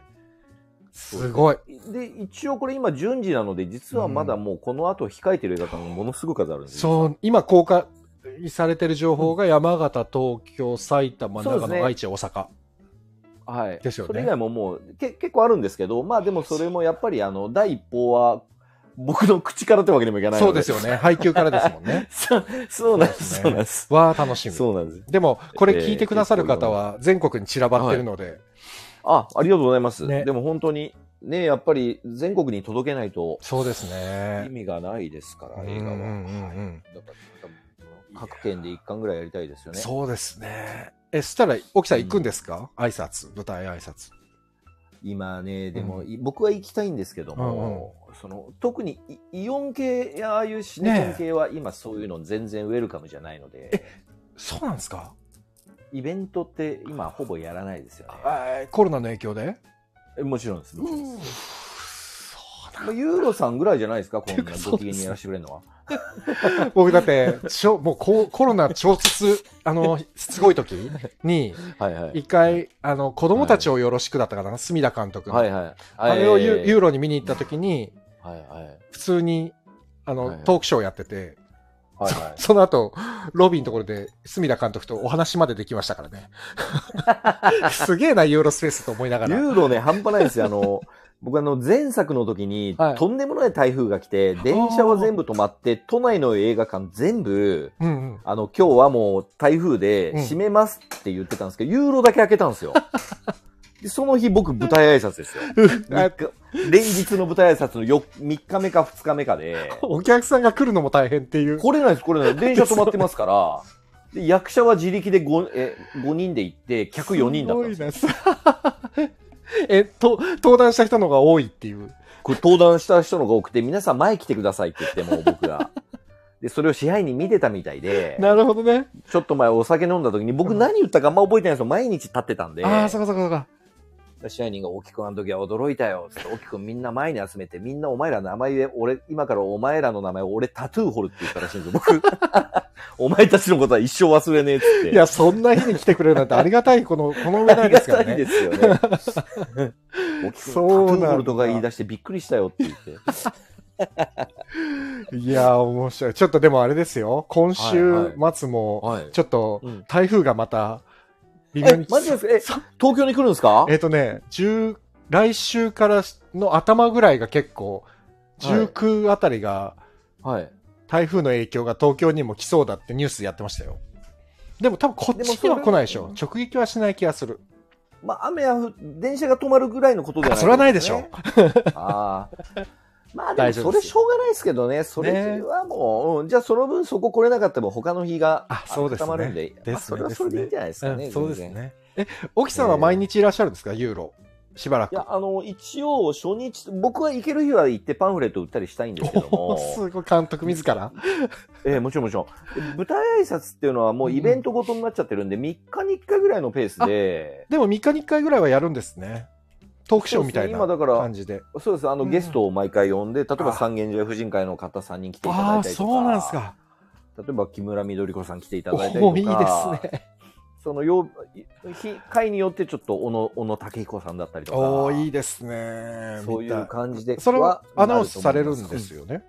すごい。で、一応これ今順次なので、実はまだもうこの後控えてる映画館もものすごく数あるんですよ。そう、今公開されてる情報が山形、東京、埼玉、長野、愛知、大阪。はい。ですよねそれ以外ももうけ結構あるんですけど、まあでもそれもやっぱりあの、第一報は僕の口からってわけにもいかないのそうですよね。配給からですもんね。そうそうなんです。そううなんです。わあ、楽しみ。そうなんです。でも、これ聞いてくださる方は全国に散らばってるので、あ、ありがとうございます。ねでも本当に、ね、やっぱり全国に届けないとそうです意ね。味がないですから、うん映画は。うんうんうんだから各県で一巻ぐらいやりたいですよね。そうですね。え、そしたら、沖さん行くんですか、挨拶、舞台挨拶。今ね、でも、うい僕は行きたいんですけども、その特にイイオン系やああいうシネコン系は今そういうの全然ウェルカムじゃないので、そうなんですか？イベントって今ほぼやらないですよね。あコロナの影響で？えもちろんです。もちろんうですユーロさんぐらいじゃないですか、こんなご機嫌にやらせてくれるのは。僕だって、ちょ、もうココロナ超絶、あの、すごい時に。一回、あの、子供たちをよろしくだったかな、隅田監督の。はいはい。あれをユえーユーロに見に行った時に、はいはい。普通に、あの、トークショーやってて、はいはい。その後、ロビーのところで、隅田監督とお話までできましたからね。すげえな、ユーロスペースと思いながら。ユーロね、半端ないんですよ。あの、僕あの、前作の時に、はいとんでもない台風が来て、電車は全部止まって、都内の映画館全部、うんうん。あの、今日はもう台風でうん閉めますって言ってたんですけど、ユーロだけ開けたんですよ。でその日僕舞台挨拶ですよ。あ三日連日の舞台挨拶のよ3日目か2日目かで、お客さんが来るのも大変っていう。来れないです、来れない。電車止まってますから、で役者は自力で 5, え5人で行って、客4人だったんですよ。すごいな え、と、登壇した人の方が多いっていう。これ登壇した人のが多くて、皆さん前来てくださいって言っても、僕が。で、それを支配人見てたみたいで、なるほどね。ちょっと前お酒飲んだ時に、僕何言ったかあんま覚えてないんですよ。毎日立ってたんで。ああ、そこそこそこ。支配人が大木くんあの時は驚いたよ。つって、大木くんみんな前に集めて、みんなお前らの名前で、俺、今からお前らの名前を俺タトゥー掘るって言ったらしいんですよ。僕、お前たちのことは一生忘れねえっつって。いや、そんな日に来てくれるなんてありがたい、この、この上ないありがですからね。たいですよね。大木くんタトそうなんだゥー掘るとか言い出してびっくりしたよって言って。いや、面白い。ちょっとでもあれですよ。今週末も、はいちょっとうん、台風がまた、微妙に、えマジですか？え、東京に来るんですか？えっとね、10来週からの頭ぐらいが結構、19あたりが、はい。台風の影響が東京にも来そうだってニュースやってましたよ。でも多分こっちには来ないでしょ。直撃はしない気がする。まあ、雨やふ電車が止まるぐらいのことではない、あそれはないでしょ。ああ。まあでもそれしょうがないですけどね。それはもう、うんじゃあその分そこ来れなかったら他の日があそうですね固まるんで、ですねまあそれはそれでいいんじゃないですかね。うんそうです。ね。え、沖さんは毎日いらっしゃるんですか、ユーロ。しばらく。いや、あの、一応初日、僕は行ける日は行ってパンフレット売ったりしたいんですけど おもー、すごい監督自ら？ええもちろんもちろん。舞台挨拶っていうのはもうイベントごとになっちゃってるんで、3日に1回ぐらいのペースで、でも3日に1回ぐらいはやるんですね。トークショーみたいな感じで。そうです。あの、うんゲストを毎回呼んで、例えばあ三軒茶屋婦人会の方3人来ていただいたりとか。そうなんですか。例えば木村みどり子さん来ていただいたりとか。いいですね。そのよ日会によってちょっと小野小野武彦さんだったりとか。おお、いいですね。そういう感じで。それはアナウンスされるんですよね。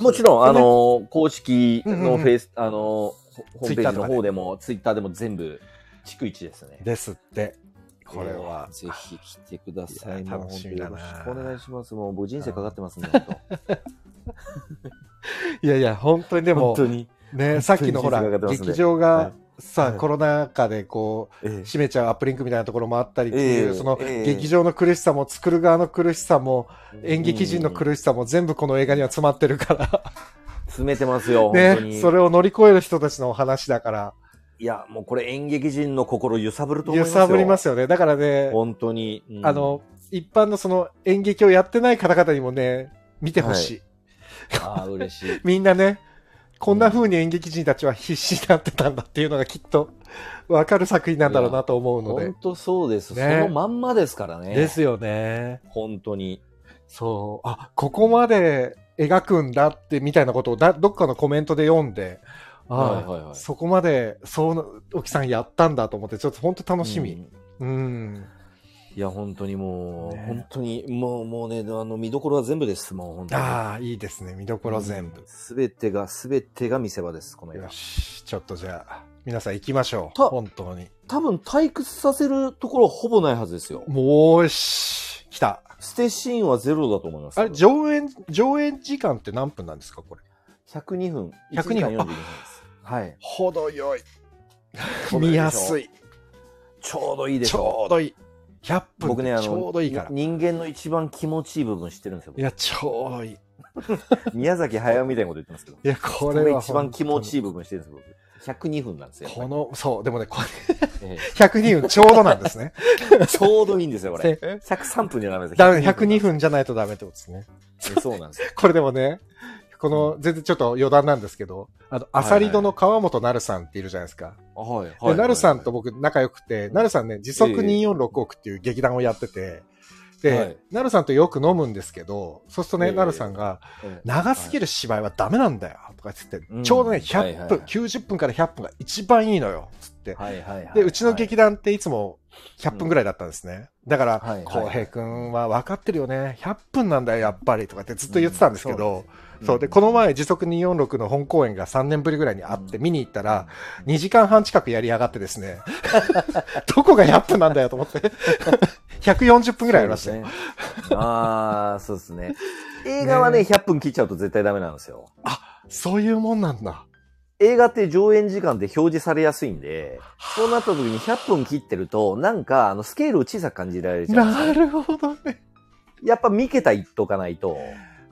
もちろん、あねの、公式うんうんうんのフェイス、あの、ホホームページの方でも、ツイッターでも全部、逐一ですね。ですって。これは。えー。ぜひ来てください。い楽しみだなよろしくお願いします。もう、僕人生かかってますんで、本 いやいや、本当にで当も本、当に。ね、さっきのほら劇場はがい。さ、はい。コロナ禍でこう、ええ。閉めちゃうアップリンクみたいなところもあったりっていう、ええ。そのええ。劇場の苦しさも作る側の苦しさも、演劇人の苦しさも全部この映画には詰まってるから、詰めてますよ、ね、に。それを乗り越える人たちのお話だから、いや、もうこれ演劇人の心揺さぶると思いますよ。揺さぶりますよね。だからね、本当に。うんあの、一般のその演劇をやってない方々にもね、見てほしい。ああ、嬉しい。みんなね、こんな風に演劇人たちは必死になってたんだっていうのがきっとわかる作品なんだろうなと思うので本。当そうです。ねそのまんまですからね。ですよね。本当に。そう。あ、ここまで描くんだってみたいなことをだどっかのコメントで読んで、ああ、はいはいはいそこまで、そう、沖さんやったんだと思って、ちょっと本当楽しみ。うんうん。いや、本当にもう、ね本当に、もう、もうね、あの、見どころは全部です。もう、本当に。ああ、いいですね。見どころ全部。すべてが、すべてが見せ場です、この映よ画。し、ちょっとじゃあ、皆さん行きましょう。た本当に。多分、退屈させるところはほぼないはずですよ。もうし、来た。ステシーンはゼロだと思います。あれ、上演、上演時間って何分なんですかこれ？102分。102 1時間分42分。はい。程よい。見やすい。ちょうどいいでしちょょうどいい。100分僕ね、あの、ちょうどいいから。い人間の一番気持ちいい部分知ってるんですよ。や、ちょうどいい。い 宮崎駿みたいなこと言ってますけど。や、これは一番気持ちいいい。部分知ってるんですよ、僕。102分なんですよ。この、そう、でもね、これ、え102分ちょうどなんですね。え ちょうどいいんですよ、これ。で103分じゃダメです。だ102分じゃないとダメってことですね。えそうなんですよ。これでもね、この、全然ちょっと余談なんですけど、あの、アサリドの川本なるさんっているじゃないですか。はい。で、なるさんと僕仲良くて、なるさんね、時速246億っていう劇団をやってて、で、はいなるさんとよく飲むんですけど、そうするとね、ええなるさんが、ええ長すぎる芝居はダメなんだよ、とか言ってちょうどね、はい100分、はいはい90分から100分が一番いいのよ、つって。はいはいはい。で、うちの劇団っていつも100分ぐらいだったんですね。だからはいはい、浩平くんは分かってるよね。100分なんだよ、やっぱり。とかってずっと言ってたんですけど、そうで、この前時速246の本公演が3年ぶりぐらいにあって見に行ったら、2時間半近くやりやがってですね、どこが100分なんだよと思って、140分ぐらいありましたね。ああ、そうですね。映画はね、ね100分切っちゃうと絶対ダメなんですよ。そういうもんなんだ。映画って上演時間で表示されやすいんで、そうなった時に100分切ってると、なんか、あの、スケールを小さく感じられちゃうなるほどね。やっぱ見けた言っとかないと、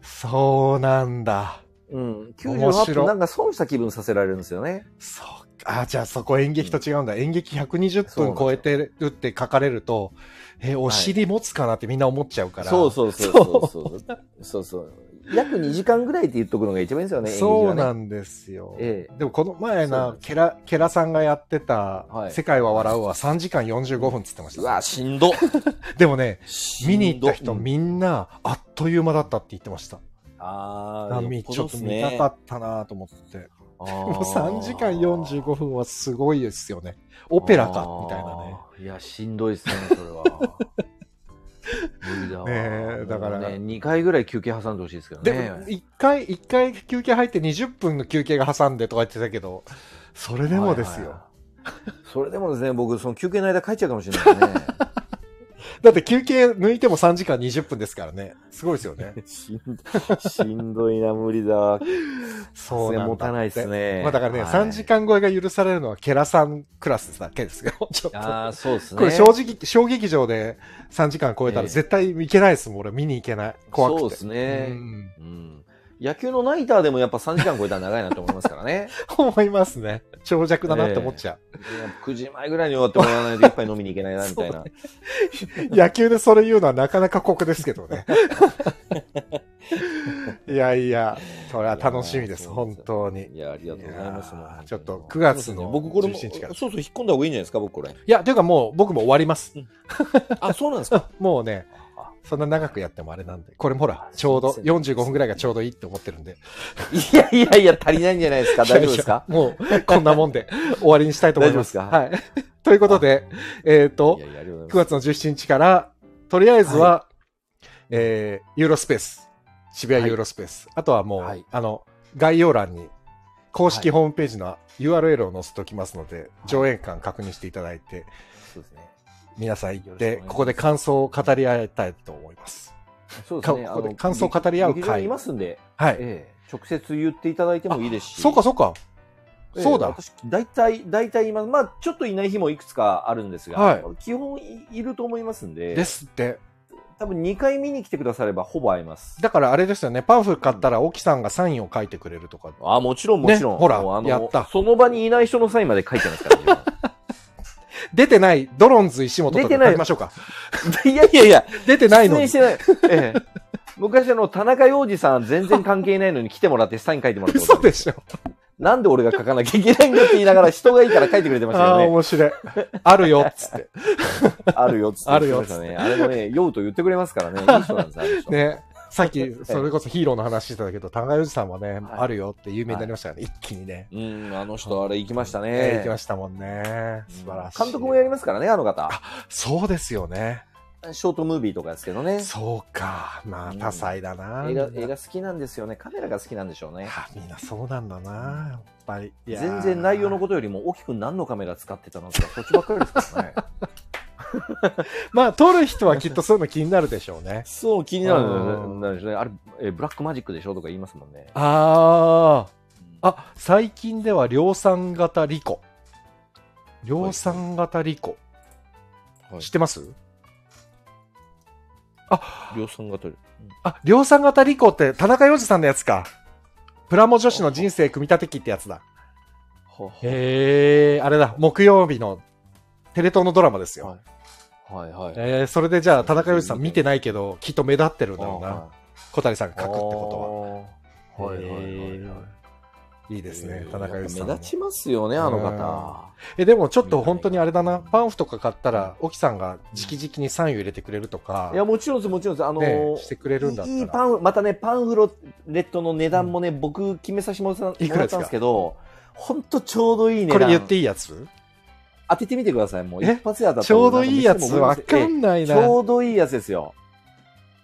そうなんだ。うん、面98白い分なんか損した気分させられるんですよね。そうか。あ、じゃあそこ演劇と違うんだ。演劇120分超えてるって書かれると、え、お尻持つかなってみんな思っちゃうから。そうそうそうそうそう。そうそう。約2時間ぐらいって言っとくのが一番いいですよね。そうなんですよ。ええでもこの前なケラ、ケラさんがやってた、はい世界は笑うは3時間45分っつってました。うわ、しんど。でもね、見に行った人うんみんな、あっという間だったって言ってました。ああ、あみちょっと見たかったなと思って。ももう3時間45分はすごいですよね。オペラか、みたいなね。。いや、しんどいですね、それは。ねえだからね、2回ぐらい休憩挟んでほしいですけどでね。も、一回、一回休憩入って20分の休憩が挟んでとか言ってたけど、それでもですよ。はいはいはいそれでもですね、僕、その休憩の間帰っちゃうかもしれないですね。だって休憩抜いても3時間20分ですからね。すごいですよね。しんしんどいな、無理だ。そうなんだって持たないですね。まあだからね、はい3時間超えが許されるのはケラさんクラスだけですよ。ちょっと。ああ、そうですね。これ正直、小劇場で3時間超えたらええ絶対行けないですもん。俺見に行けない。怖くて。そうですねうんうん。野球のナイターでもやっぱ3時間超えたら長いなと思いますからね。思いますね。長尺だなって思っちゃう。9時前ぐらいに終わってもらわないと一杯飲みに行けないな、みたいな。野球でそれ言うのはなかなか酷ですけどね。いやいや、それは楽しみです、本当に。いや、ありがとうございます。ちょっと9月のね僕これも、17日からそうそう、引っ込んだ方がいいんじゃないですか、僕これ。いや、というかもう僕も終わります。あ、そうなんですか？もうね、そんな長くやってもあれなんで。これもほら、ちょうど45分ぐらいがちょうどいいって思ってるんで。いやいやいや、足りないんじゃないですか？大丈夫ですか？もう、こんなもんで終わりにしたいと思います。大丈夫はい。ということで、えっ、といや、いや、ありがとう9ございます。月の17日から、とりあえずは、えー、ユーロスペース。渋谷ユーロスペース。あとはもう、はいあの、概要欄に、公式ホームページの URL を載せておきますので、上演館確認していただいて。皆さん行っよろしくお願いしま、すてここで感想を語り合いたいと思います。そうですね。かここで感想を語り合う会いますんで、はい。ええ直接言っていただいてもいいですし。そうか、そうか。ええそうだ。私、大体、大体今、まあ、ちょっといない日もいくつかあるんですが、はい基本いいると思いますんで、ですって。多分2回見に来てくださればほぼ会えます。だからあれですよね、パンフ買ったら、沖さんがサインを書いてくれるとか。あ、もちろん、もちろん。ねほらやったその場にいない人のサインまで書いてますから、自出てない、ドロンズ石本とか出てない書きましょうか。分 いやいやいや、出てないのに出演し。てない。ええ昔あの、田中洋次さん全然関係ないのに来てもらってサイン書いてもらったことある嘘でしょ。なんで俺が書かなきゃいけないんだって言いながら人がいいから書いてくれてましたああー、よね。面白い。あるよ、っつって。あるよっつってあるよ言って。あれもね、酔うと言ってくれますからね。いい人なんです。ね。さっき、それこそヒーローの話してたけど、田中裕二さんはね、はいあるよって有名になりましたよね、一気にね。うん、あの人あれ行きましたねね。行きましたもんね。素晴らしい。監督もやりますからね、あの方。そうですよね。ショートムービーとかですけどね。そうか。まあ、多彩だな。映画、映画好きなんですよね。カメラが好きなんでしょうね。あみんなそうなんだな、やっぱり。全然内容のことよりも、大きく何のカメラ使ってたのか、そっちばっかりですからね。まあ、撮る人はきっとそういうの気になるでしょうね。そう、気になるうんなんでしょうね。あれ、えブラックマジックでしょ？とか言いますもんね。ああ。あ、最近では量産型リコ。量産型リコ。はい知ってます？量産が取る。あ、量産型リコって田中洋次さんのやつか。プラモ女子の人生組み立て機ってやつだ。へえ、あれだ、木曜日のテレ東のドラマですよ。はいはい。えー、それでじゃあ田中洋次さん見てないけど、きっと目立ってるんだろうな。は小谷さんがい書くってことはいはいはいはい。は。いいですね、田中目洋次さんも。立ちますよね、あの方。え、でもちょっと本当にあれだな、パンフとか買ったら、沖さんが直々にサインを入れてくれるとか、いや、もちろんです、もちろんです。あのねーしてくれるんだ。いいパン、またね、パンフレットの値段もね、僕決めさせてもらったんですけど、ほんとちょうどいい値段。これ言っていいやつ？当ててみてください、もう。え？一発やったちょうどいいやつわかんないちな。ょうどいいやつですよ。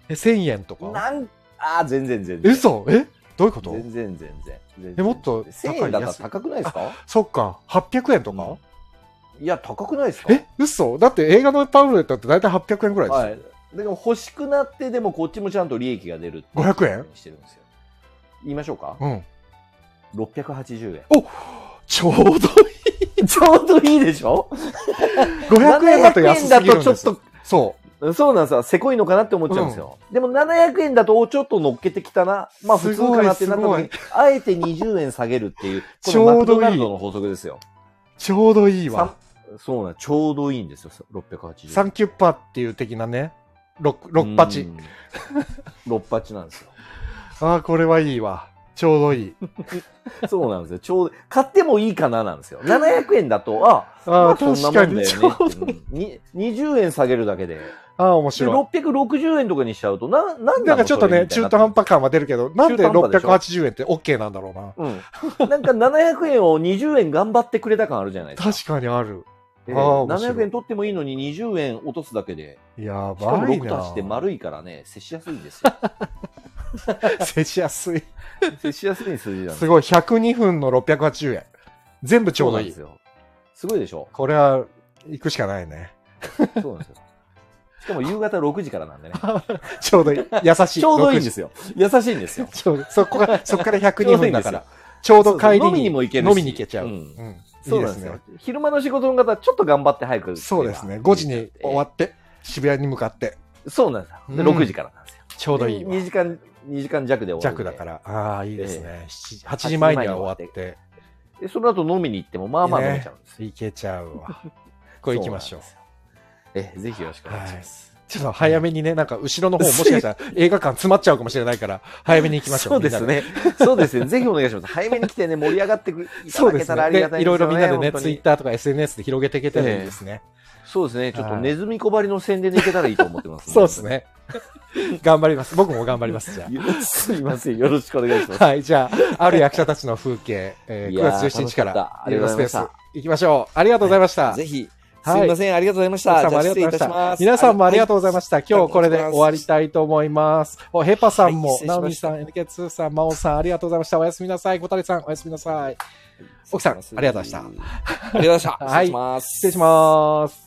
え、1000円とか？なん、あー、全然全然。嘘？え？どういうこと？全然全然。えもっと高い1000円だったら高くないですか？そっか、800円とか、いや、高くないですか？え？嘘？だって映画のパンフレットって大体800円ぐらいですよ。はい。でも欲しくなって、でもこっちもちゃんと利益が出るっていう500円？にしてるんですよ。言いましょうか？うん。?680 円。ちょうどいい。ちょうどいいでしょ？500円だと安すぎるん700円だですとちょっそと、そうなんですよ。せこいのかなって思っちゃうんですよ。でも700円だとちょっと乗っけてきたな。まあ普通かなってなった時に、あえて20円下げるっていう、こちょうどいいのマクドナルドの法則ですよ。う。ちょうどいいわ。そうなんちょうどいいんですよ、680円。サンキュッパっていう的なね。6、6パチ。うん。6パチなんですよ。ああ、これはいいわ。ちょうどいい。そうなんですよ。ちょうど、買ってもいいかななんですよ。700円だと、あ、あまあ、あそんな確かに。もんだよちょうねどいい。うんに20円下げるだけで。ああ、面で、白660円とかにしちゃうと、な、なんい。なんかちょっとね、中途半。端感は出るけど、なんで中途半端でしょ？680円って OK なんだろうな。うん。なんか700円を20円頑張ってくれた感あるじゃないですか。確かにある。えああ面白い700円取ってもいいのに20円落とすだけで。やしかもばい6足してな。丸いからね、接しやすいんですよ。接しやすい。接しやすい数字なすすごい。102分の680円。全部ちょうどいいすよ。すごいでしょ？これは、行くしかないね。そうなんですよ。しかも夕方6時からなんでね。ちょうどいい。優しい。。ちょうどいいんですすよ。優しいんですよ。ちょうどそこが、そこからちょ102うどいいんですよ分だから。ちょうど帰りに。飲みにも行けるし飲みに行けちゃう。ううんん。そうですよ。昼間の仕事の方はちょっと頑張って早く。そうですね。5時に終わって、渋谷に向かって、そうなんですよ。で、うん6時からなんですよ。ちょうどいいわ。2時間、2時間弱で終わる。弱だから。ああ、いいですね。7 8時前には終わって、で、その後飲みに行っても、まあまあ飲めちゃうんですよ。行けちゃうわ。これ行きましょう。そう。え、ぜひよろしくお願いします。ちょっと早めにね、なんか後ろの方もしかしたら映画館詰まっちゃうかもしれないから、早めに行きましょう。そうですね。そうですね。ぜひお願いします。早めに来てね、盛り上がってく いただけたらありがたね。いですよね。でいろいろみんなでね、ツイッターとか SNS で広げていけたらいいですね。そうですね。ちょっとネズミ小針の宣伝でいけたらいいと思ってます、そうです。ね。頑張ります。僕も頑張ります、じゃ すみません。よろしくお願いします。あ。はい、じゃあ、ある役者たちの風景、えー9いやー月17日から、いろいろスペースありがとうございま行きましょう。ありがとうございました。ぜひ、はいすみません。ありがとうございました。奥さんもありがとうございました。皆さんもありがとうございました。はい今日これで終わりたいと思います。お、ヘパさんも、ナオミさん、NK2 さん、マオさん、ありがとうございました。おやすみなさい。小谷さん、おやすみなさい。奥さんありがとうございましたありがとうございました。はい失礼します。失礼します。